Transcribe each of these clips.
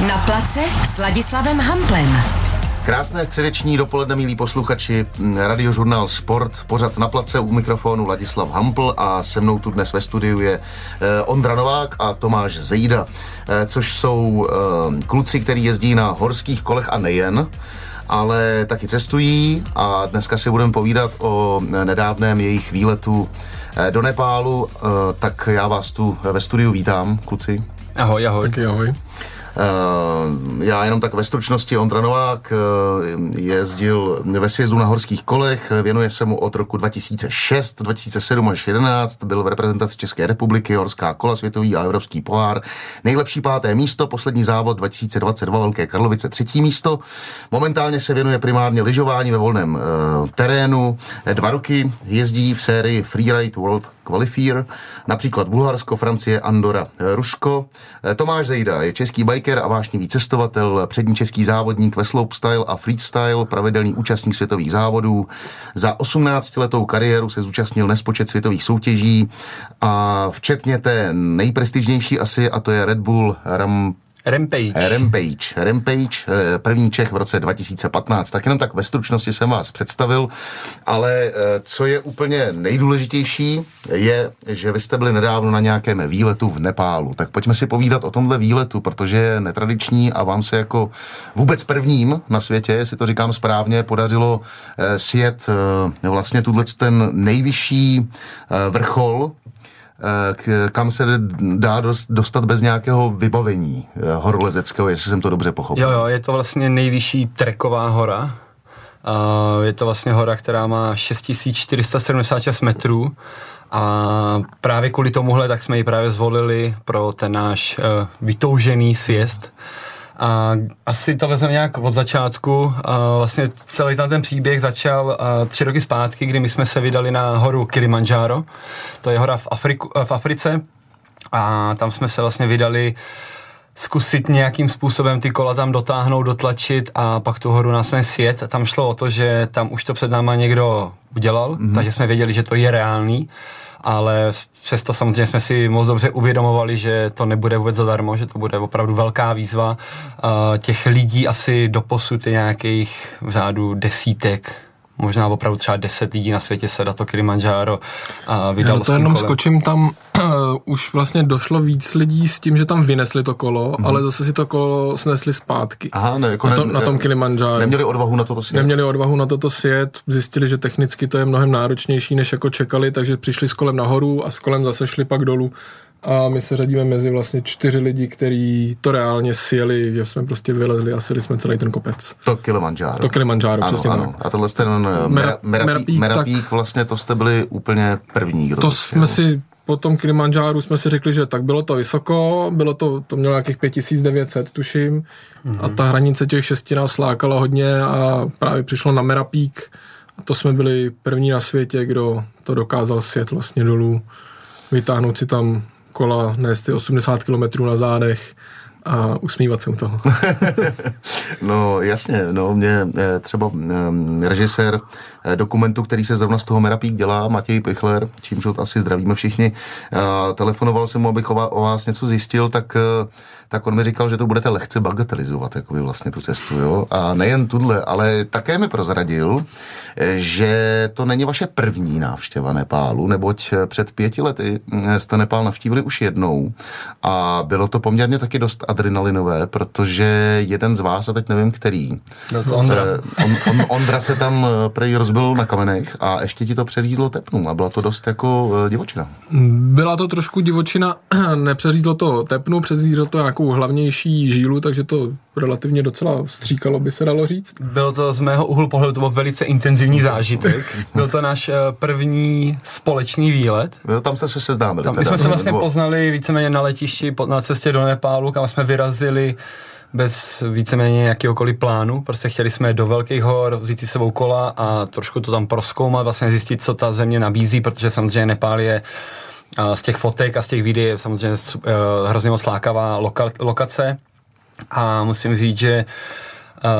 Na place s Ladislavem Hamplem. Krásné středeční dopoledne, milí posluchači, radiožurnál Sport, pořad na place u mikrofonu Ladislav Hampl a se mnou tu dnes ve studiu je eh, Ondra Novák a Tomáš Zejda, eh, což jsou eh, kluci, který jezdí na horských kolech a nejen ale taky cestují a dneska si budeme povídat o nedávném jejich výletu do Nepálu, tak já vás tu ve studiu vítám, kluci. Ahoj, ahoj. Taky ahoj. Eh, já jenom tak ve stručnosti, Ondra Novák eh, jezdil ve sjezdu na horských kolech, věnuje se mu od roku 2006, 2007 až 2011, byl v reprezentaci České republiky, horská kola, světový a evropský pohár. Nejlepší páté místo, poslední závod 2022 Velké Karlovice, třetí místo. Momentálně se věnuje primárně lyžování ve volném uh, terénu. Dva roky jezdí v sérii Freeride World Qualifier, například Bulharsko, Francie, Andora, Rusko. Tomáš Zejda je český bike biker a vášnivý cestovatel, přední český závodník ve slopestyle a freestyle, pravidelný účastník světových závodů. Za 18-letou kariéru se zúčastnil nespočet světových soutěží a včetně té nejprestižnější asi, a to je Red Bull Ram Rampage. Rampage. Rampage, eh, první Čech v roce 2015. Tak jenom tak ve stručnosti jsem vás představil, ale eh, co je úplně nejdůležitější, je, že vy jste byli nedávno na nějakém výletu v Nepálu. Tak pojďme si povídat o tomhle výletu, protože je netradiční a vám se jako vůbec prvním na světě, jestli to říkám správně, podařilo eh, sjet vlastně tuhle ten nejvyšší vrchol Eh, kam se dá dostat bez nějakého vybavení eh, horolezeckého, jestli jsem to dobře pochopil. Jo, jo, je to vlastně nejvyšší treková hora. Je to vlastně hora, která má 6476 metrů a právě kvůli tomuhle tak jsme ji právě zvolili pro ten náš uh, vytoužený sjezd. A asi to vezmeme nějak od začátku. A vlastně celý tam ten příběh začal tři roky zpátky, kdy my jsme se vydali na horu Kilimanjaro. To je hora v, Afriku, v Africe. A tam jsme se vlastně vydali zkusit nějakým způsobem ty kola tam dotáhnout, dotlačit a pak tu horu následně sjet. Tam šlo o to, že tam už to před náma někdo udělal, mm-hmm. takže jsme věděli, že to je reálný ale přesto samozřejmě jsme si moc dobře uvědomovali, že to nebude vůbec zadarmo, že to bude opravdu velká výzva. Těch lidí asi doposud je nějakých v řádu desítek, možná opravdu třeba deset lidí na světě se to Kilimanjaro a vydalo Já to jenom kolem. skočím, tam uh, už vlastně došlo víc lidí s tím, že tam vynesli to kolo, mm-hmm. ale zase si to kolo snesli zpátky. Aha, ne, jako na, to, ne, na tom Kilimanjaro. Neměli odvahu na toto sjet. Neměli odvahu na toto sjet, zjistili, že technicky to je mnohem náročnější, než jako čekali, takže přišli s kolem nahoru a s kolem zase šli pak dolů a my se řadíme mezi vlastně čtyři lidi, kteří to reálně sjeli, že jsme prostě vylezli a sjeli jsme celý ten kopec. To Kilimanjaro. To Kilimanjaro, ano, přesně ano. Tak. A tohle ten Mera, Merapík, Merapík, vlastně to jste byli úplně první. Kdo to, to jsme si po tom Kilimanjáru jsme si řekli, že tak bylo to vysoko, bylo to, to mělo nějakých 5900, tuším, mm-hmm. a ta hranice těch šesti nás lákala hodně a právě přišlo na Merapík. A to jsme byli první na světě, kdo to dokázal sjet vlastně dolů, vytáhnout si tam kola, nést 80 km na zádech a usmívat se u toho. no jasně, no mě eh, třeba um, režisér eh, dokumentu, který se zrovna z toho Merapík dělá, Matěj Pichler, čímž asi zdravíme všichni, telefonoval jsem mu, abych o, vás něco zjistil, tak, tak on mi říkal, že to budete lehce bagatelizovat, jako vlastně tu cestu, jo. A nejen tudle, ale také mi prozradil, že to není vaše první návštěva Nepálu, neboť před pěti lety jste Nepál navštívili už jednou a bylo to poměrně taky dost adrenalinové, protože jeden z vás, a teď nevím který, no to Ondra. Eh, on, on, Ondra se tam eh, prej rozbil na kamenech a ještě ti to přeřízlo tepnu a byla to dost jako eh, divočina. Byla to trošku divočina, nepřeřízlo to tepnu, přeřízlo to nějakou hlavnější žílu, takže to relativně docela stříkalo, by se dalo říct. Bylo to z mého úhlu pohledu to byl velice intenzivní zážitek. Byl to náš první společný výlet. Tam jste se seznámili. Tam, my jsme se vlastně poznali víceméně na letišti na cestě do Nepálu, kam jsme vyrazili bez víceméně jakýhokoliv plánu. Prostě chtěli jsme do velkých hor, vzít si sebou kola a trošku to tam proskoumat, vlastně zjistit, co ta země nabízí, protože samozřejmě Nepál je z těch fotek a z těch videí samozřejmě uh, hrozně moc lákavá loka- lokace. A musím říct, že uh,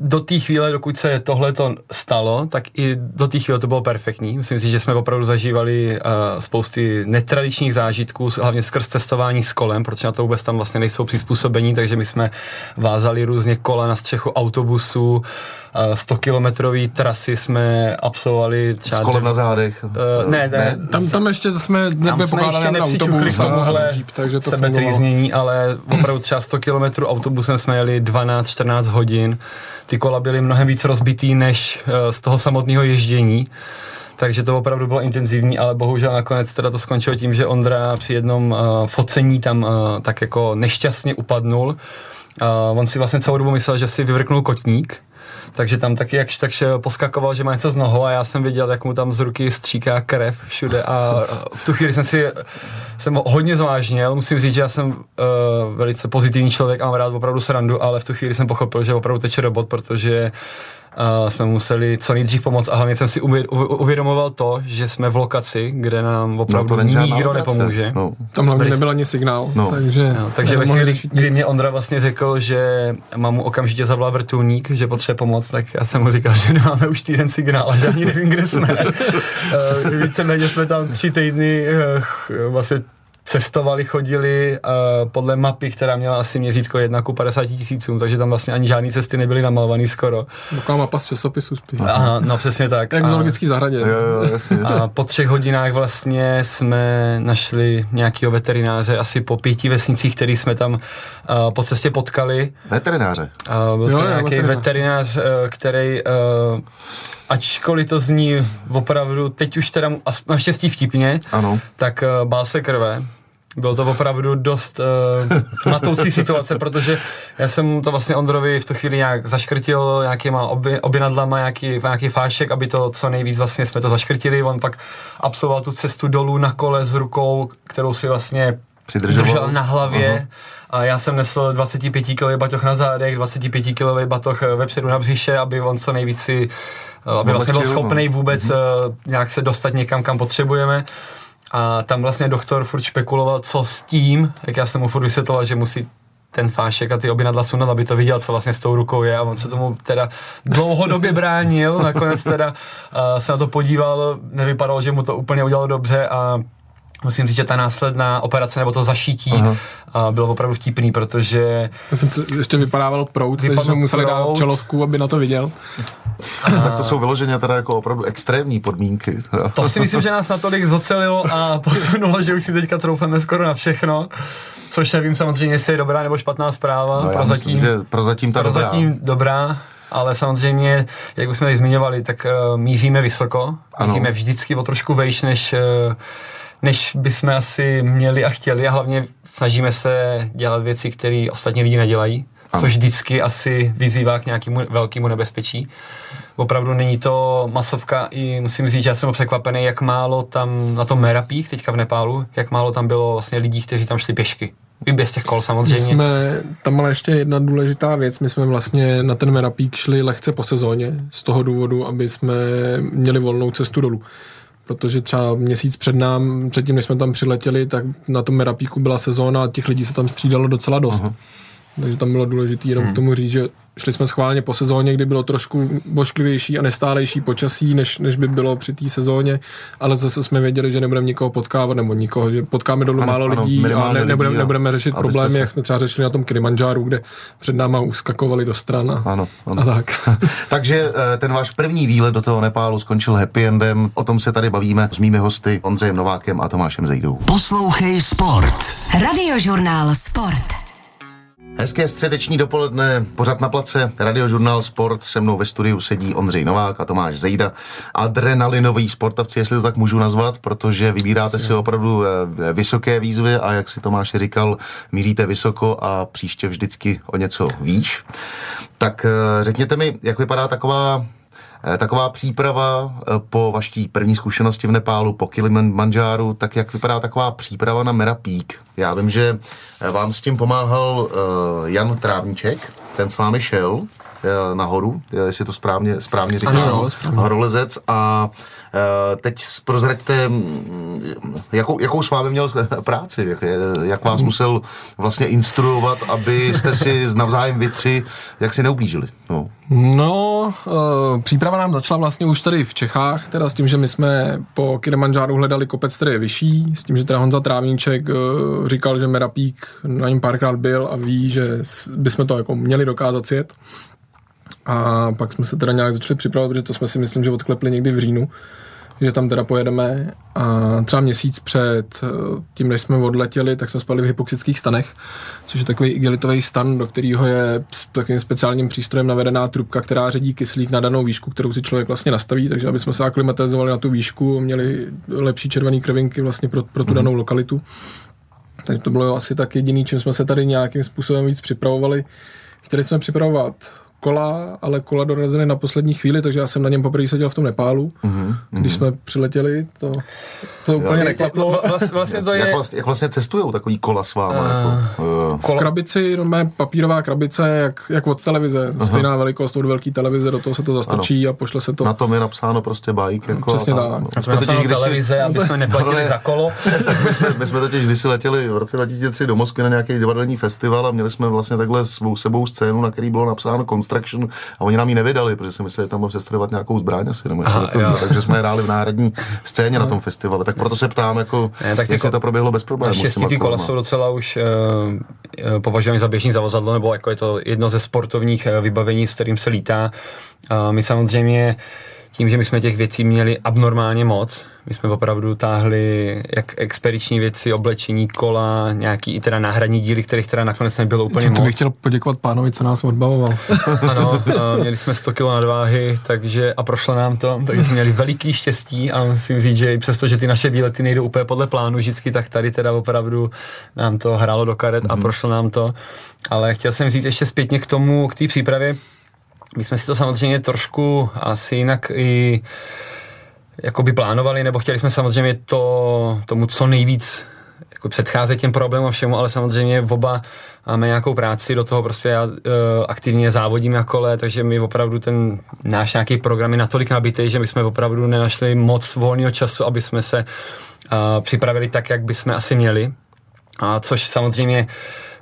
do té chvíle, dokud se tohle to stalo, tak i do té chvíle to bylo perfektní. Myslím si, že jsme opravdu zažívali uh, spousty netradičních zážitků, hlavně skrz cestování s kolem, protože na to vůbec tam vlastně nejsou přizpůsobení, takže my jsme vázali různě kola na střechu autobusu, uh, 100 kilometrový trasy jsme absolvovali třeba... S kolem na zádech? Uh, ne, ne, ne. Tam, tam ještě jsme nepokládali na autobus, tomuhle jeep, takže to sebetrýznění, ale opravdu třeba 100 kilometrů autobusem jsme jeli 12-14 hodin ty kola byly mnohem víc rozbitý než eh, z toho samotného ježdění takže to opravdu bylo intenzivní, ale bohužel nakonec teda to skončilo tím, že Ondra při jednom uh, focení tam uh, tak jako nešťastně upadnul. Uh, on si vlastně celou dobu myslel, že si vyvrknul kotník, takže tam taky jakž takž poskakoval, že má něco z nohou a já jsem viděl, jak mu tam z ruky stříká krev všude a v tu chvíli jsem si jsem hodně zvážněl, musím říct, že já jsem uh, velice pozitivní člověk a mám rád opravdu srandu, ale v tu chvíli jsem pochopil, že opravdu teče robot, protože uh, jsme museli co nejdřív pomoct a hlavně jsem si uvědomoval to, že jsme v lokaci, kde nám opravdu no, nikdo nepomůže. No. Tam hlavně nebyl ani signál, no. takže... No, takže ve chvíli, kdy mě Ondra vlastně řekl, že mám mu okamžitě zavolal vrtulník, že potřebuje pomoc, tak já jsem mu říkal, že nemáme už týden signál a že ani nevím, kde jsme. uh, víceméně jsme tam tři týdny uh, vlastně cestovali, chodili uh, podle mapy, která měla asi měřítko 1 ku 50 tisícům, takže tam vlastně ani žádné cesty nebyly namalované skoro. Taková mapa z časopisu spíš. Aha, no přesně tak. Jak v zoologický zahradě. Jo, jo, jasně. A po třech hodinách vlastně jsme našli nějakého veterináře asi po pěti vesnicích, který jsme tam uh, po cestě potkali. Veterináře? Uh, byl to jo, nějaký veterinář, veterinář uh, který uh, ačkoliv to zní opravdu, teď už teda naštěstí vtipně, ano. tak uh, bál se krve, byl to opravdu dost uh, matoucí situace, protože já jsem to vlastně Ondrovi v tu chvíli nějak zaškrtil nějakýma oby, obinadlama, nějaký, nějaký fášek, aby to co nejvíc vlastně jsme to zaškrtili. On pak absolvoval tu cestu dolů na kole s rukou, kterou si vlastně držel na hlavě. Uh-huh. A já jsem nesl 25 kg batoh na zádech, 25 kg batoh vepředu na břiše, aby on co nejvíc si, aby vlastně byl schopný vůbec uh-huh. nějak se dostat někam, kam potřebujeme. A tam vlastně doktor furt špekuloval, co s tím, jak já jsem mu furt vysvětloval, že musí ten fášek a ty obinadla sunat, aby to viděl, co vlastně s tou rukou je. A on se tomu teda dlouhodobě bránil, nakonec teda uh, se na to podíval, nevypadalo, že mu to úplně udělalo dobře. A musím říct, že ta následná operace nebo to zašítí uh, bylo opravdu vtipný, protože... Ještě vypadával prout, takže jsme museli prout. dát čelovku, aby na to viděl. A... tak to jsou vyloženě teda jako opravdu extrémní podmínky. To si myslím, že nás natolik zocelilo a posunulo, že už si teďka troufeme skoro na všechno. Což nevím samozřejmě, jestli je dobrá nebo špatná zpráva. No, prozatím, myslím, že prozatím ta prozatím dobrá. dobrá ale samozřejmě, jak už jsme tady zmiňovali, tak uh, míříme vysoko, míříme ano. vždycky o trošku vejš, než uh, než bychom asi měli a chtěli a hlavně snažíme se dělat věci, které ostatní lidi nedělají, ano. což vždycky asi vyzývá k nějakému velkému nebezpečí. Opravdu není to masovka i musím říct, že já jsem překvapený, jak málo tam na tom Merapích, teďka v Nepálu, jak málo tam bylo vlastně lidí, kteří tam šli pěšky. I bez těch kol samozřejmě. My jsme, tam ale ještě jedna důležitá věc, my jsme vlastně na ten Merapík šli lehce po sezóně, z toho důvodu, aby jsme měli volnou cestu dolů protože třeba měsíc před nám, předtím, než jsme tam přiletěli, tak na tom Merapíku byla sezóna a těch lidí se tam střídalo docela dost. Aha. Takže tam bylo důležité jenom hmm. k tomu říct, že šli jsme schválně po sezóně, kdy bylo trošku bošklivější a nestálejší počasí, než, než by bylo při té sezóně, ale zase jsme věděli, že nebudeme nikoho potkávat, nebo nikoho, že potkáme dolů málo ano, lidí a ne, nebudeme, lidí, nebudeme řešit problémy, se... jak jsme třeba řešili na tom Kilimanjáru, kde před náma uskakovali do stran a, ano, ano. a tak. Takže eh, ten váš první výlet do toho Nepálu skončil happy endem, o tom se tady bavíme s mými hosty Ondřejem Novákem a Tomášem Zejdou. Poslouchej Sport. Radiožurnál Sport. Hezké středeční dopoledne, pořád na place, radiožurnál Sport, se mnou ve studiu sedí Ondřej Novák a Tomáš Zejda, adrenalinový sportovci, jestli to tak můžu nazvat, protože vybíráte si opravdu eh, vysoké výzvy a jak si Tomáš říkal, míříte vysoko a příště vždycky o něco výš. Tak eh, řekněte mi, jak vypadá taková taková příprava eh, po vaší první zkušenosti v Nepálu, po Kilimanjáru, tak jak vypadá taková příprava na Mera Peak? Já vím, že eh, vám s tím pomáhal Jan Trávníček, ten s vámi šel eh, nahoru, eh, jestli to správně, správně říkám, Ano, správně. horolezec a eh, teď prozraďte, mm, jakou, jakou s vámi měl práci, jak, jak vás musel vlastně instruovat, abyste si navzájem vy tři, jak si neublížili. No. No, uh, příprava nám začala vlastně už tady v Čechách, teda s tím, že my jsme po Kilimanjáru hledali kopec, který je vyšší, s tím, že teda Honza Trávníček uh, říkal, že Merapík na něm párkrát byl a ví, že bychom to jako měli dokázat sjet. A pak jsme se teda nějak začali připravovat, protože to jsme si myslím, že odklepli někdy v říjnu, že tam teda pojedeme a třeba měsíc před eh, tím, než jsme odletěli, tak jsme spali v hypoxických stanech, což je takový igelitový stan, do kterého je s takovým speciálním přístrojem navedená trubka, která ředí kyslík na danou výšku, kterou si člověk vlastně nastaví, takže aby jsme se aklimatizovali na tu výšku, měli lepší červené krvinky vlastně pro, pro tu danou lokalitu. Takže to bylo asi tak jediný, čím jsme se tady nějakým způsobem víc připravovali. Chtěli jsme připravovat kola, ale kola dorazily na poslední chvíli, takže já jsem na něm poprvé seděl v tom Nepálu. Mm-hmm. Když jsme přiletěli, to, to úplně neklaplo. Vla- Vlastně, vlastně to Jak, je... vlastně, jak vlastně cestujou takový kola s váma? jako, eh, V krabici, normálně papírová krabice, jak, jak od televize. Aha. Stejná velikost od velké televize, do toho se to zastrčí a pošle se to. na tom je napsáno prostě bike. Jako Přesně a tak. No. My jsme totiž kdysi- televize, aby jsme neplatili No, ne. za kolo. tak my jsme, my jsme totiž kdysi letěli v roce 2003 do Moskvy na nějaký divadelní festival a měli jsme vlastně takhle svou sebou scénu, na který bylo napsáno Construction a oni nám ji nevydali, protože si mysleli, že tam budeme přestrojovat nějakou zbraň asi, nebo Aha, jo. takže jsme hráli v národní scéně na tom festivalu. Tak proto se ptám, jako, Ne, tak jestli ko- to proběhlo bez problémů. Naštěstí ty kola jsou docela už uh, uh, považujeme za běžný zavazadlo, nebo jako je to jedno ze sportovních uh, vybavení, s kterým se lítá. Uh, my samozřejmě tím, že my jsme těch věcí měli abnormálně moc, my jsme opravdu táhli jak expediční věci, oblečení kola, nějaký i teda náhradní díly, kterých teda nakonec nebylo úplně To moc. bych chtěl poděkovat pánovi, co nás odbavoval. Ano, uh, měli jsme 100 kg nadváhy, takže a prošlo nám to, takže jsme měli veliký štěstí a musím říct, že i přesto, že ty naše výlety nejdou úplně podle plánu vždycky, tak tady teda opravdu nám to hrálo do karet a prošlo nám to. Ale chtěl jsem říct ještě zpětně k tomu, k té přípravě. My jsme si to samozřejmě trošku asi jinak i jakoby plánovali, nebo chtěli jsme samozřejmě to, tomu co nejvíc jako předcházet těm problémům a všemu, ale samozřejmě oba máme nějakou práci, do toho prostě já uh, aktivně závodím na kole, takže my opravdu ten náš nějaký program je natolik nabitý, že my jsme opravdu nenašli moc volného času, aby jsme se uh, připravili tak, jak bychom asi měli. A což samozřejmě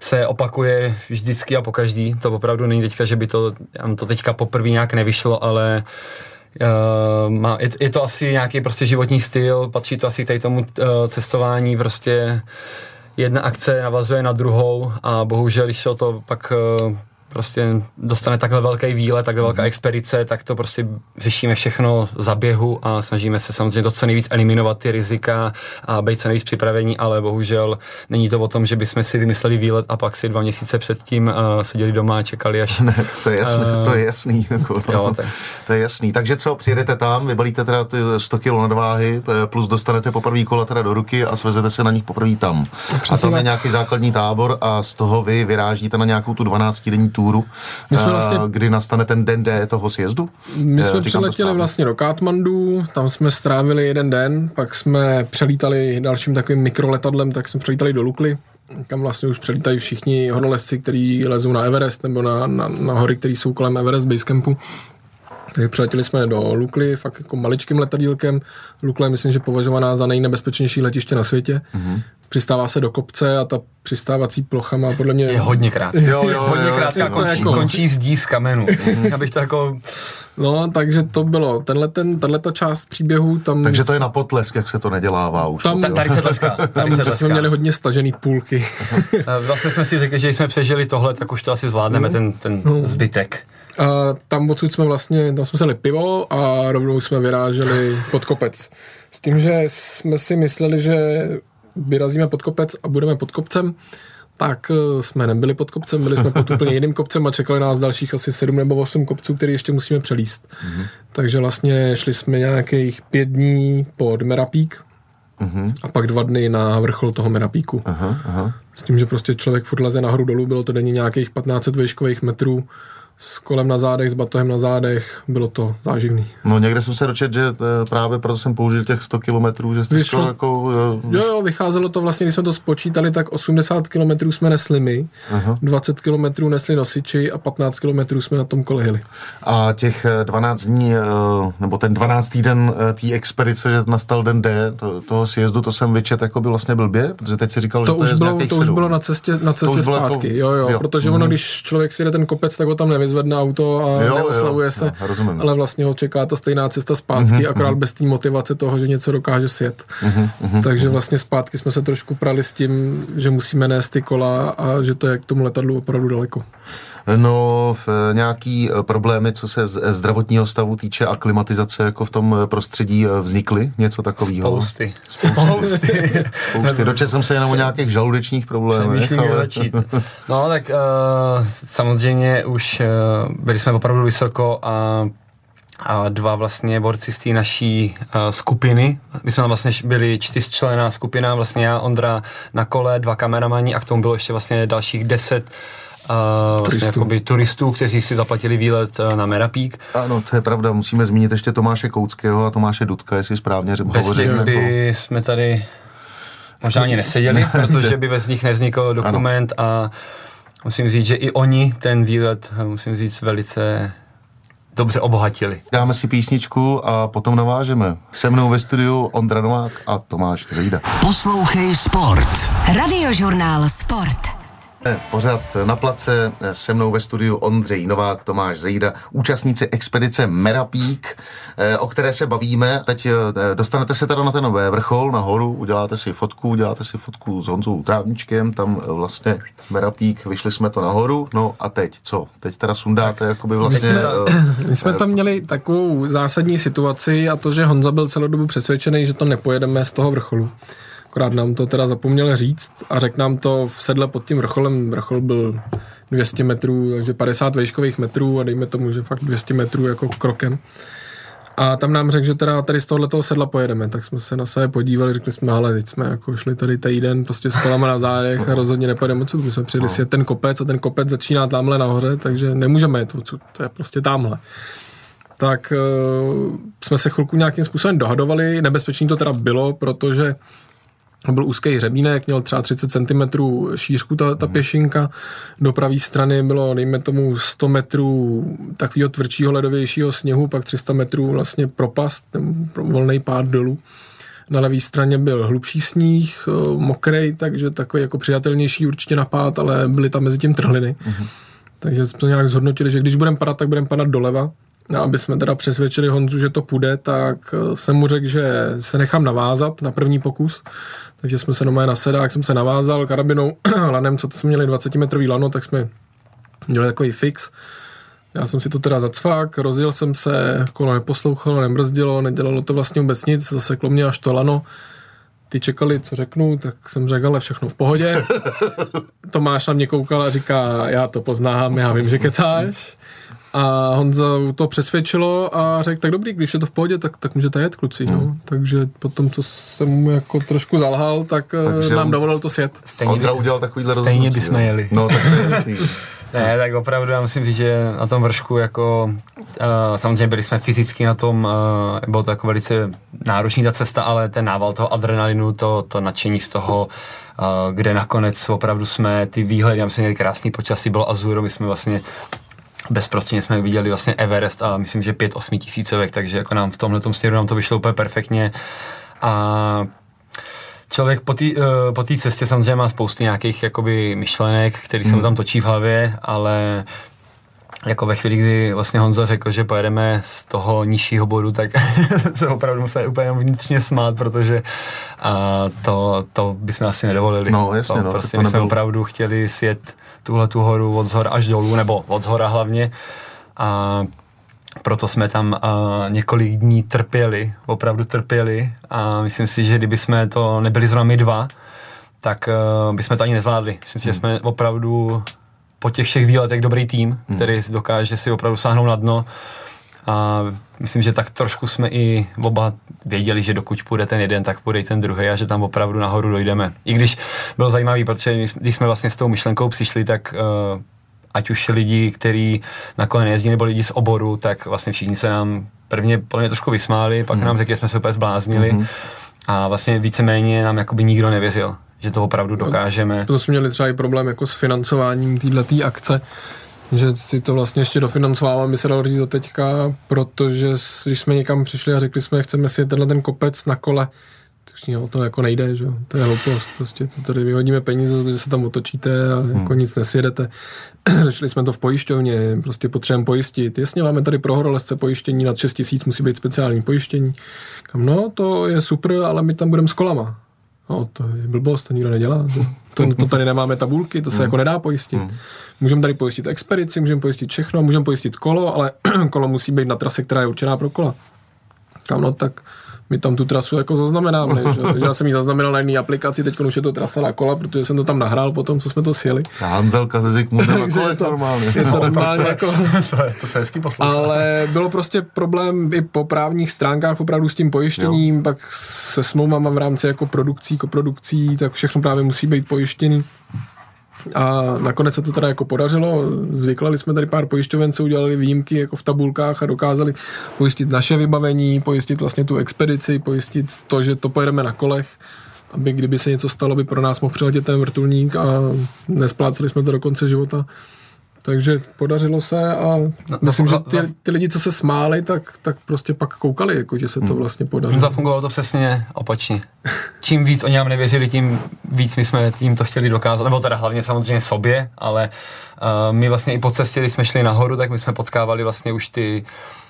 se opakuje vždycky a pokaždý. To opravdu není teďka, že by to, to teďka poprvé nějak nevyšlo, ale Uh, má, je, je to asi nějaký prostě životní styl, patří to asi tady tomu uh, cestování, prostě jedna akce navazuje na druhou a bohužel, když to pak uh, prostě dostane takhle velký výlet, takhle velká expedice, tak to prostě řešíme všechno za běhu a snažíme se samozřejmě to co nejvíc eliminovat ty rizika a být co nejvíc připravení, ale bohužel není to o tom, že bychom si vymysleli výlet a pak si dva měsíce předtím uh, seděli doma a čekali, až Ne, to, to je jasný, Eh, to je jasný. Jako, no. jo, tak. To je jasný. Takže co, přijedete tam, vybalíte teda ty 100 kg nadváhy, eh, plus dostanete poprvé kola teda do ruky a svezete se na nich poprvé tam. A Přesně tam je nějaký základní tábor a z toho vy vyrážíte na nějakou tu 12-denní túru, My jsme eh, vlastně- kdy nastane ten den D toho sjezdu. My Eh, jsme přiletěli vlastně do Katmandu, tam jsme strávili jeden den, pak jsme přelítali dalším takovým mikroletadlem, tak jsme přelítali do Lukly, kam vlastně už přelítají všichni horolezci, kteří lezou na Everest nebo na, na, na hory, které jsou kolem Everest Basecampu. Takže přiletěli jsme do Lukly, fakt jako maličkým letadílkem. Lukla je myslím, že považovaná za nejnebezpečnější letiště na světě. Mm-hmm. Přistává se do kopce a ta přistávací plocha má podle mě... Je hodně krátká. Jo, jo, jo, hodně jo, krátká, jako- končí, jako- končí zdí z kamenu. Abych to jako... No, takže to bylo. Tenhle ten, tato část příběhu tam... Takže to je na potlesk, jak se to nedělává už. Tam- Ta- Tady se tleská. Tady tam se jsme měli hodně stažený půlky. Vlastně jsme si řekli, že jsme přežili tohle, tak už to asi zvládneme, ten, ten zbytek. A tam odsud jsme vlastně, tam jsme se pivo a rovnou jsme vyráželi pod kopec. S tím, že jsme si mysleli, že vyrazíme pod kopec a budeme pod kopcem, tak eh, jsme nebyli pod kopcem, byli jsme pod úplně jiným kopcem a čekali nás dalších asi sedm nebo osm kopců, který ještě musíme přelíst. Mm-hmm. Takže vlastně šli jsme nějakých pět dní pod Merapík mm-hmm. a pak dva dny na vrchol toho Merapíku. Aha, aha. S tím, že prostě člověk furt leze nahoru dolů, bylo to denně nějakých 1500 výškových metrů s kolem na zádech, s batohem na zádech, bylo to záživný. No někde jsem se dočet, že eh, právě proto jsem použil těch 100 kilometrů, že jste šel jako... eh, Jo, jo, vycházelo to vlastně, když jsme to spočítali, tak 80 km jsme nesli my, Aha. 20 km nesli nosiči a 15 km jsme na tom kole jeli. A těch eh, 12 dní, eh, nebo ten 12. den eh, té expedice, že nastal den D, to, toho sjezdu, to jsem vyčet jako by vlastně blbě, protože teď si říkal, To, že to už je bylo, to už sedm. bylo na cestě, na cestě jako- zpátky, jo, jo, jo, protože mhm. ono, když člověk si jde ten kopec, tak ho tam nevyzvedne auto a Jo, neoslavuje jo, se, jo, rozumím. ale vlastně ho čeká ta stejná cesta zpátky, Mhm, akorát bez té motivace toho, že něco dokáže sjet. mhm, Takže vlastně zpátky jsme se trošku prali s tím, že musíme nést ty kola a že to je k tomu letadlu opravdu daleko. No, v, eh, nějaký eh, problémy, co se z- zdravotního stavu týče a klimatizace jako v tom eh, prostředí eh, vznikly? Něco takového? Spousty. Spousty. Spousty. Dočetl jsem se jenom o nějakých žaludečních problémech. Ale-. No tak uh, samozřejmě už byli jsme opravdu vysoko a a dva vlastně borci z té naší uh, skupiny. My jsme tam vlastně byli čtyřčlená skupina, vlastně já, Ondra na kole, dva kameramani a k tomu bylo ještě vlastně dalších deset uh, vlastně Turistů. jakoby turistů, kteří si zaplatili výlet uh, na Merapík. Ano, to je pravda. Musíme zmínit ještě Tomáše Kouckého a Tomáše Dudka, jestli správně Bez hovořím. těch jako- by jsme tady možná ani neseděli, protože by bez nich nevznikl dokument a musím říct, že i oni ten výlet, musím říct, velice dobře obohatili. Dáme si písničku a potom navážeme. Se mnou ve studiu Ondra Novák a Tomáš Zejda. Poslouchej Sport. Radiožurnál Sport. Pořád na place se mnou ve studiu Ondřej Novák, Tomáš Zejda, účastníci expedice Merapík, eh, o které se bavíme. Teď eh, dostanete se teda na ten vrchol, nahoru, uděláte si fotku, uděláte si fotku s Honzou Trávničkem, tam eh, vlastně Merapík, vyšli jsme to nahoru, no a teď co? Teď teda sundáte jakoby vlastně... jsme- eh, My jsme tam měli takovou zásadní situaci a to, že Honza byl celou dobu přesvědčený, že to nepojedeme z toho vrcholu. Akorát nám to teda zapomněl říct a řekl nám to v sedle pod tím vrcholem. Vrchol byl 200 metrů, takže 50 vejškových metrů a dejme tomu, že fakt 200 metrů jako krokem. A tam nám řekl, že teda tady z tohoto sedla pojedeme, tak jsme se na sebe podívali, řekli jsme, ale teď jsme jako šli tady týden prostě s kolama na zádech a rozhodně nepojedeme odsud, my jsme přijeli si ten kopec a ten kopec začíná tamhle nahoře, takže nemůžeme jet odsud, to je prostě tamhle tak uh, jsme se chvilku nějakým způsobem dohadovali. Nebezpečný to teda bylo, protože byl úzký hřebínek, měl třeba 30 cm šířku ta, ta pěšinka. Do pravé strany bylo, dejme tomu, 100 metrů takového tvrdšího ledovějšího sněhu, pak 300 metrů vlastně propast, volný pád dolů. Na levé straně byl hlubší sníh, eh, mokrej, takže takový jako přijatelnější určitě napád, ale byly tam mezi tím trhliny. Takže jsme nějak zhodnotili, že když budeme padat, tak budeme padat doleva. No, aby jsme teda přesvědčili Honzu, že to půjde, tak eh, jsem mu řekl, že se nechám navázat na první pokus. Takže jsme se doma na sedák, jsem se navázal karabinou, lanem, co to jsme měli 20 metrový lano, tak jsme měli takový fix. Já jsem si to teda zacvák, rozjel jsem se, kolo neposlouchalo, nembrzdilo, nedělalo to vlastně vůbec nic, zaseklo mě až to lano. Ty čekali, co řeknu, tak jsem řekl, ale všechno v pohodě. Tomáš na mě koukal a říká, já to poznám, já vím, že kecáš. A Honza to přesvědčilo a řekl, tak dobrý, když je to v pohodě, tak, tak můžete jet, kluci. No. Takže potom, co jsem mu jako trošku zalhal, tak Takže Takže nám dovolil to sjet. Stejně, Ondra by, udělal takovýhle stejně rozhodnutí, bychom jo. jeli. No, tak to je jasný. Ne, tak opravdu já musím říct, že na tom vršku jako, uh, samozřejmě byli jsme fyzicky na tom, uh, bylo to jako velice náročný ta cesta, ale ten nával toho adrenalinu, to, to nadšení z toho, uh, kde nakonec opravdu jsme ty výhledy, já myslím, měli krásný počasí, bylo Azuro, my jsme vlastně bezprostředně jsme viděli vlastně Everest a myslím, že pět osmi tisícovek, takže jako nám v tomhle směru nám to vyšlo úplně perfektně. A Člověk po té uh, po cestě samozřejmě má spousty nějakých jakoby myšlenek, který se mu tam točí v hlavě, ale jako ve chvíli, kdy vlastně Honza řekl, že pojedeme z toho nižšího bodu, tak se opravdu museli úplně vnitřně smát, protože a to, to bychom asi nedovolili. No, jasně, to, no, prostě to my jsme nebylo. opravdu chtěli sjet tuhle tu horu od zhora až dolů, nebo od zhora hlavně. A proto jsme tam uh, několik dní trpěli, opravdu trpěli a myslím si, že kdyby jsme to nebyli zrovna my dva, tak uh, bychom to ani nezvládli. Myslím si, že jsme opravdu po těch všech výletech dobrý tým, který dokáže si opravdu sáhnout na dno a myslím, že tak trošku jsme i oba věděli, že dokud půjde ten jeden, tak půjde i ten druhý a že tam opravdu nahoru dojdeme. I když bylo zajímavý, protože když jsme vlastně s tou myšlenkou přišli, tak uh, ať už lidi, kteří na kole nejezdí, nebo lidi z oboru, tak vlastně všichni se nám prvně podle mě trošku vysmáli, pak mm. nám řekli, že jsme se úplně zbláznili mm. a vlastně víceméně nám jakoby nikdo nevěřil, že to opravdu dokážeme. To jsme měli třeba i problém jako s financováním této akce, že si to vlastně ještě dofinancováváme, by se dalo říct do teďka, protože když jsme někam přišli a řekli jsme, chceme si tenhle ten kopec na kole, tak o to jako nejde, že to je hloupost, prostě to tady vyhodíme peníze za to, že se tam otočíte a jako hmm. nic nesjedete. Řešili jsme to v pojišťovně, prostě potřebujeme pojistit. Jasně, máme tady pro horolezce pojištění nad 6 tisíc, musí být speciální pojištění. Kam, no, to je super, ale my tam budeme s kolama. No, to je blbost, to nikdo nedělá. To, to tady nemáme tabulky, to se hmm. jako nedá pojistit. Hmm. Můžeme tady pojistit expedici, můžeme pojistit všechno, můžeme pojistit kolo, ale kolo musí být na trase, která je určená pro kola. Kam no, tak my tam tu trasu jako zaznamenáme. že? Takže já jsem ji zaznamenal na jiné aplikaci, teď už je to trasa na kola, protože jsem to tam nahrál potom, co jsme to sjeli. Hanzelka ze Zikmundem na kole je to, normálně. Je to no, normálně to, jako... To, je, to se hezky poslouchá. Ale bylo prostě problém i po právních stránkách opravdu s tím pojištěním, jo. pak se smlouvama v rámci jako produkcí, koprodukcí, tak všechno právě musí být pojištěný. A nakonec se to teda jako podařilo. Zvyklali jsme tady pár pojišťoven, co udělali výjimky jako v tabulkách a dokázali pojistit naše vybavení, pojistit vlastně tu expedici, pojistit to, že to pojedeme na kolech aby kdyby se něco stalo, by pro nás mohl přiletět ten vrtulník a nespláceli jsme to do konce života. Takže podařilo se a myslím, že ty, ty lidi, co se smáli, tak, tak prostě pak koukali, jako, že se to hmm. vlastně podařilo. Zafungovalo to přesně opačně. Čím víc oni nám nevěřili, tím víc my jsme tím to chtěli dokázat, nebo teda hlavně samozřejmě sobě, ale uh, my vlastně i po cestě, když jsme šli nahoru, tak my jsme potkávali vlastně už ty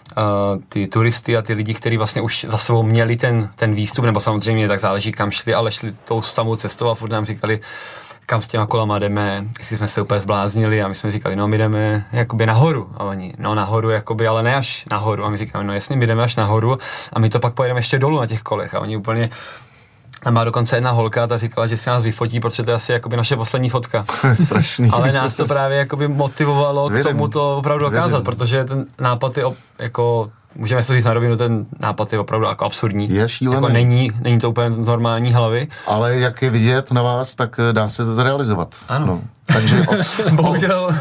Uh, ty turisty a ty lidi, kteří vlastně už za sebou měli ten, ten výstup, nebo samozřejmě tak záleží, kam šli, ale šli tou samou cestou a furt nám říkali, kam s těma kolama jdeme, jestli jsme se úplně zbláznili a my jsme říkali, no my jdeme jakoby nahoru a oni, no nahoru jakoby, ale ne až nahoru a my říkáme, no jasně, my jdeme až nahoru a my to pak pojedeme ještě dolů na těch kolech a oni úplně tam má dokonce jedna holka, ta říkala, že si nás vyfotí, protože to je asi jakoby naše poslední fotka. Strašný. Ale nás to právě jakoby motivovalo Věřím. k tomu to opravdu dokázat, Věřím. protože ten nápad je jako můžeme si říct na rovinu, ten nápad je opravdu jako absurdní. Je šílený. Jako není, není to úplně normální hlavy. Ale jak je vidět na vás, tak eh, dá se zrealizovat. Ano. No. Takže o, Bohužel. O,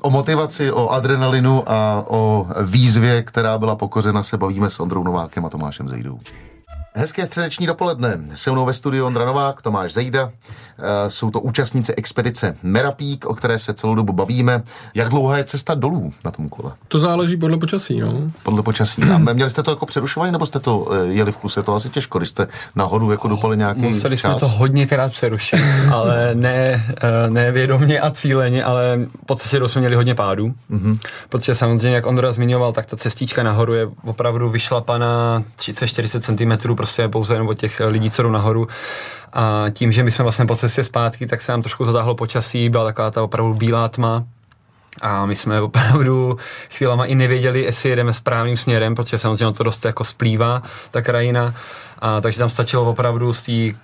o motivaci, o adrenalinu a o výzvě, která byla pokořena, se bavíme s Ondrou Novákem a Tomášem Zejdou. Hezké středeční dopoledne. Se mnou ve studiu Ondra Novák, Tomáš Zejda. Eh, jsou to účastníci expedice Merapík, o které se celou dobu bavíme. Jak dlouhá je cesta dolů na tom kole? To záleží podle počasí, no. Podle počasí. A měli jste to jako přerušování, nebo jste to eh, jeli v kuse? To asi těžko, když jste nahoru jako dopali nějaký Museli čas. jsme to hodněkrát přerušit, ale ne, eh, ne vědomě a cíleně, ale po cestě jsme měli hodně pádů. Mm-hmm. Protože samozřejmě, jak Ondra zmiňoval, tak ta cestička nahoru je opravdu vyšlapaná 30-40 cm prostě pouze jenom od těch lidí, co jdou nahoru. A tím, že my jsme vlastně po cestě zpátky, tak se nám trošku zatáhlo počasí, byla taková ta opravdu bílá tma. A my jsme opravdu chvílema i nevěděli, jestli jedeme správným směrem, protože samozřejmě to dost jako splývá, ta krajina. A, takže tam stačilo opravdu z té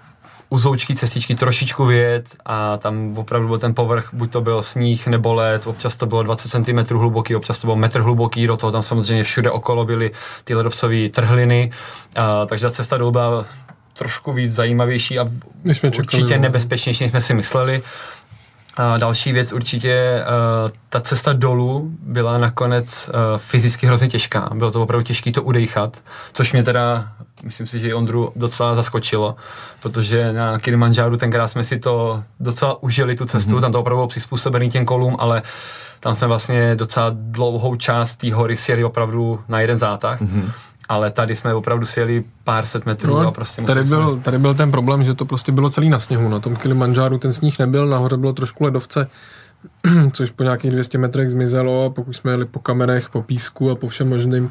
uzoučky cestičky trošičku vyjet a tam opravdu byl ten povrch, buď to byl sníh nebo led, občas to bylo 20 cm hluboký, občas to bylo metr hluboký, do toho tam samozřejmě všude okolo byly ty ledovcové trhliny, a, takže ta cesta dolů byla trošku víc zajímavější a určitě čekali, no. nebezpečnější, než jsme si mysleli. A další věc určitě, uh, ta cesta dolů byla nakonec uh, fyzicky hrozně těžká. Bylo to opravdu těžké to udejchat, což mě teda, myslím si, že i Ondru docela zaskočilo, protože na Kilimanjáru tenkrát jsme si to docela užili, tu cestu, mm-hmm. tam to opravdu bylo přizpůsobený těm kolům, ale tam jsme vlastně docela dlouhou část té hory sjeli opravdu na jeden zátah. Mm-hmm ale tady jsme opravdu sjeli pár set metrů no, a prostě tady byl, jsme... tady byl ten problém, že to prostě bylo celý na sněhu. Na tom Kilimanjáru ten sníh nebyl, nahoře bylo trošku ledovce, což po nějakých 200 metrech zmizelo a pokud jsme jeli po kamerech, po písku a po všem možným,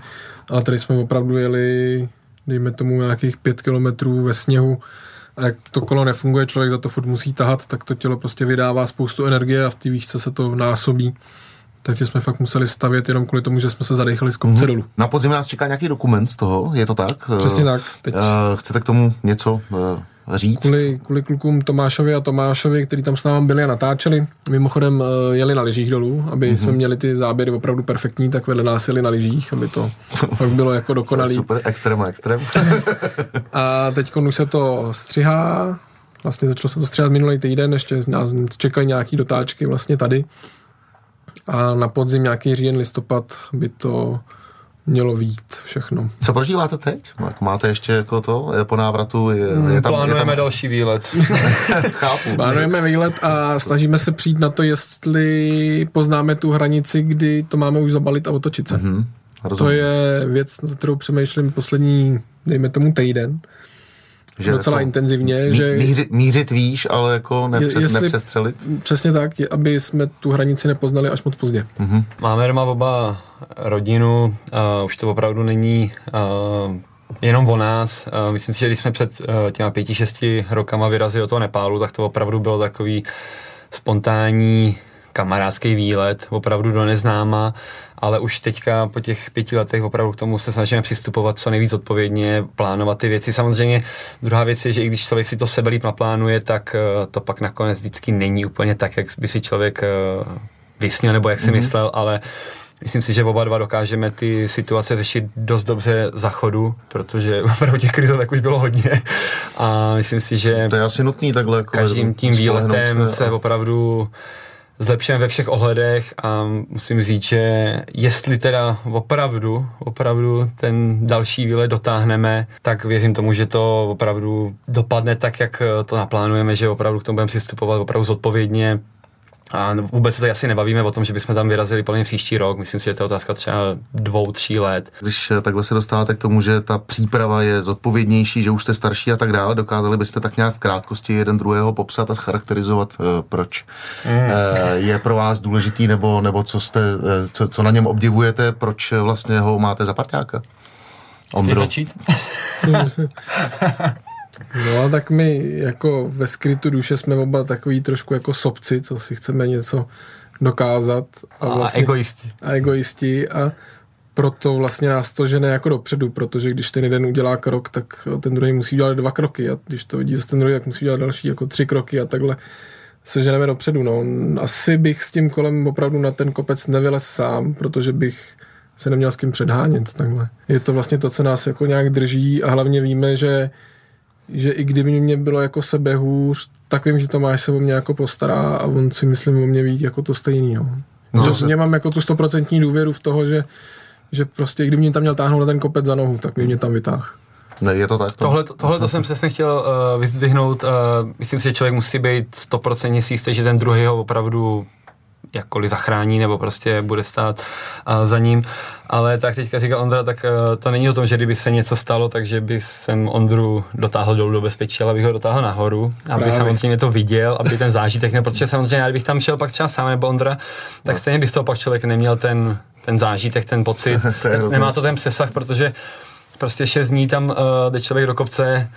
ale tady jsme opravdu jeli, dejme tomu nějakých 5 kilometrů ve sněhu a jak to kolo nefunguje, člověk za to furt musí tahat, tak to tělo prostě vydává spoustu energie a v té výšce se to násobí takže jsme fakt museli stavět jenom kvůli tomu, že jsme se zadechali z kopce mm-hmm. dolů. Na podzim nás čeká nějaký dokument z toho, je to tak? Přesně tak. Teď... Uh, chcete k tomu něco uh, říct? Kvůli, kvůli klukům Tomášovi a Tomášovi, kteří tam s námi byli a natáčeli, mimochodem jeli na lyžích dolů, aby mm-hmm. jsme měli ty záběry opravdu perfektní, tak vedle nás jeli na lyžích, aby to pak bylo jako dokonalý. Super, extrém extrém. a teď už se to střihá, vlastně začalo se to stříhat minulý týden, ještě nás čekají nějaký dotáčky vlastně tady a na podzim nějaký říjen, listopad by to mělo vít všechno. Co prožíváte teď? Máte ještě jako to po návratu? Je, je tam, Plánujeme je tam... další výlet. Chápu. Plánujeme výlet a snažíme se přijít na to, jestli poznáme tu hranici, kdy to máme už zabalit a otočit se. Mm-hmm. To je věc, na kterou přemýšlím poslední, dejme tomu týden že docela jako intenzivně. Mí, že mířit, mířit výš, ale jako nepřes, jestli, nepřestřelit. Přesně tak, aby jsme tu hranici nepoznali až moc pozdě. Mm-hmm. Máme doma oba rodinu, uh, už to opravdu není uh, jenom o nás. Uh, myslím si, že když jsme před uh, těma pěti, šesti rokama vyrazili do toho Nepálu, tak to opravdu bylo takový spontánní kamarádský výlet, opravdu do neznáma, ale už teďka po těch pěti letech opravdu k tomu se snažíme přistupovat co nejvíc odpovědně, plánovat ty věci. Samozřejmě druhá věc je, že i když člověk si to sebelíp naplánuje, tak eh, to pak nakonec vždycky není úplně tak, jak by si člověk eh, vysnil nebo jak si mm-hmm. myslel, ale Myslím si, že oba dva dokážeme ty situace řešit dost dobře za chodu, protože opravdu těch krizovek už bylo hodně. A myslím si, že to je asi nutný takhle. Jako každým tím výletem se, se opravdu zlepšujeme ve všech ohledech a musím říct, že jestli teda opravdu, opravdu ten další výlet dotáhneme, tak věřím tomu, že to opravdu dopadne tak, jak to naplánujeme, že opravdu k tomu budeme přistupovat opravdu zodpovědně, a vůbec se tady asi nebavíme o tom, že bychom tam vyrazili plně příští rok. Myslím si, že to je otázka třeba dvou, tří let. Když eh, takhle se dostáváte k tomu, že ta příprava je zodpovědnější, že už jste starší a tak dále, dokázali byste tak nějak v krátkosti jeden druhého popsat a charakterizovat, uh, proč mm. je pro vás důležitý, nebo, nebo co, jste, co, co na něm obdivujete, proč vlastně ho máte za parťáka? Ondro. začít? No tak my jako ve skrytu duše jsme oba takový trošku jako sobci, co si chceme něco dokázat. A, vlastně, a egoisti. A egoisti a proto vlastně nás to žene jako dopředu, protože když ten jeden udělá krok, tak ten druhý musí dělat dva kroky a když to vidí zase ten druhý, tak musí dělat další jako tři kroky a takhle se ženeme dopředu. No. Asi bych s tím kolem opravdu na ten kopec nevylez sám, protože bych se neměl s kým předhánět takhle. Je to vlastně to, co nás jako nějak drží a hlavně víme, že že i kdyby mě bylo jako sebehůř, tak vím, že Tomáš se o mě jako postará a on si myslím o mě ví jako to stejný. No. No, že mě mám jako tu stoprocentní důvěru v toho, že, že prostě kdyby mě tam měl táhnout na ten kopec za nohu, tak mě tam vytáh. Ne, je to tak? To... Tohle, tohle to jsem přesně chtěl uh, vyzdvihnout. Uh, myslím si, že člověk musí být stoprocentně si jistý, že ten druhý ho opravdu jakkoliv zachrání nebo prostě bude stát uh, za ním. Ale tak teďka říkal Ondra, tak uh, to není o tom, že kdyby se něco stalo, takže by jsem Ondru dotáhl dolů do bezpečí, ale bych ho dotáhl nahoru, aby Právě. samozřejmě to viděl, aby ten zážitek ne, protože samozřejmě, kdybych tam šel pak třeba sám nebo Ondra, tak no. stejně by z toho pak člověk neměl ten, ten zážitek, ten pocit. to Nemá to ten přesah, protože prostě šest dní tam uh, jde člověk do kopce,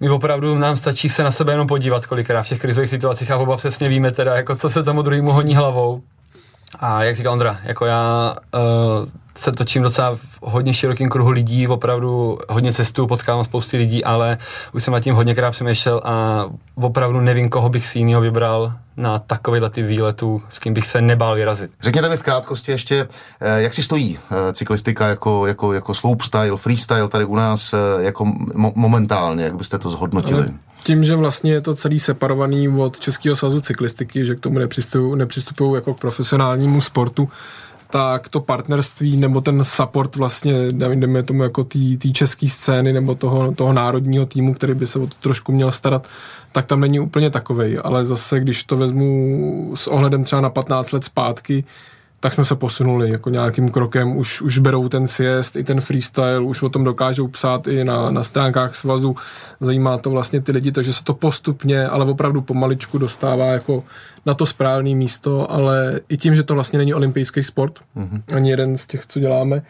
my opravdu nám stačí se na sebe jenom podívat kolikrát v těch krizových situacích a oba přesně víme teda, jako co se tomu druhému honí hlavou. A jak říká Ondra, jako já uh, se točím docela v hodně širokém kruhu lidí, opravdu hodně cestu, potkávám spousty lidí, ale už jsem nad tím hodněkrát přemýšlel a opravdu nevím, koho bych si jiného vybral na takovýhle ty výletů, s kým bych se nebál vyrazit. Řekněte mi v krátkosti ještě, eh, jak si stojí eh, cyklistika jako, jako, jako slopestyle, freestyle tady u nás jako mo- momentálně, jak byste to zhodnotili? Tím, že vlastně je to celý separovaný od Českého svazu cyklistiky, že k tomu nepřistupují, jako k profesionálnímu sportu, tak to partnerství nebo ten support vlastně, jdeme tomu jako té české scény nebo toho, toho národního týmu, který by se o to trošku měl starat, tak tam není úplně takovej. Ale zase, když to vezmu s ohledem třeba na 15 let zpátky, tak jsme se posunuli jako nějakým krokem. Už, už berou ten siest i ten freestyle, už o tom dokážou psát i na, na stránkách svazu. Zajímá to vlastně ty lidi, takže se to postupně, ale opravdu pomaličku dostává jako na to správné místo, ale i tím, že to vlastně není olympijský sport, mm-hmm. ani jeden z těch, co děláme,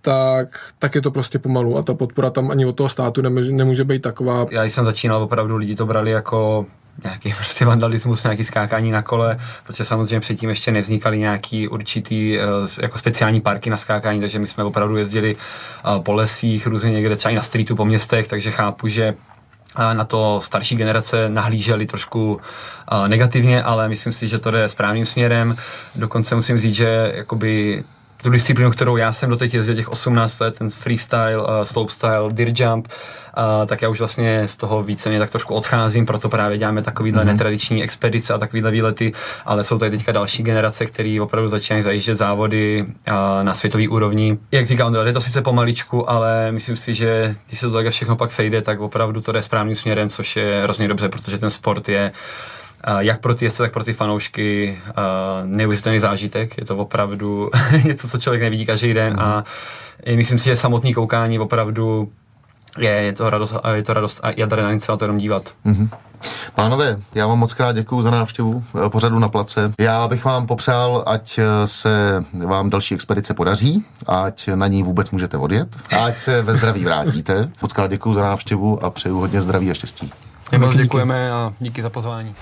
tak, tak je to prostě pomalu a ta podpora tam ani od toho státu nemůže, nemůže být taková. Já jsem začínal, opravdu lidi to brali jako nějaký prostě vandalismus, nějaký skákání na kole, protože samozřejmě předtím ještě nevznikaly nějaký určitý eh, jako speciální parky na skákání, takže my jsme opravdu jezdili eh, po lesích, různě někde třeba i na streetu po městech, takže chápu, že eh, na to starší generace nahlíželi trošku negativně, ale myslím si, že to jde správným směrem. Dokonce musím říct, že jakoby tu disciplínu, kterou já jsem doteď jezdil těch 18 let, ten freestyle, uh, slopestyle, deer jump, uh, tak já už vlastně z toho více mě tak trošku odcházím, proto právě děláme takovýhle mm-hmm. netradiční expedice a takovýhle výlety, ale jsou tady teďka další generace, které opravdu začínají zajíždět závody uh, na světový úrovni. Jak říká Ondra, je to sice pomaličku, ale myslím si, že když se to tak všechno pak sejde, tak opravdu to jde správným směrem, což je hrozně dobře, protože ten sport je jak pro ty jezdce, tak pro ty fanoušky neuvěřitelný zážitek. Je to opravdu něco, co člověk nevidí každý den mm. a myslím si, že samotný koukání opravdu je, je to radost, je to radost a adrenalin se na to jenom dívat. Mm-hmm. Pánové, já vám moc krát děkuji za návštěvu eh, pořadu na place. Já bych vám popřál, ať eh, se vám další expedice podaří, ať na ní vůbec můžete odjet a ať se ve zdraví vrátíte. Moc krát děkuji za návštěvu a přeju hodně zdraví a štěstí. My moc děkujeme a díky za pozvání.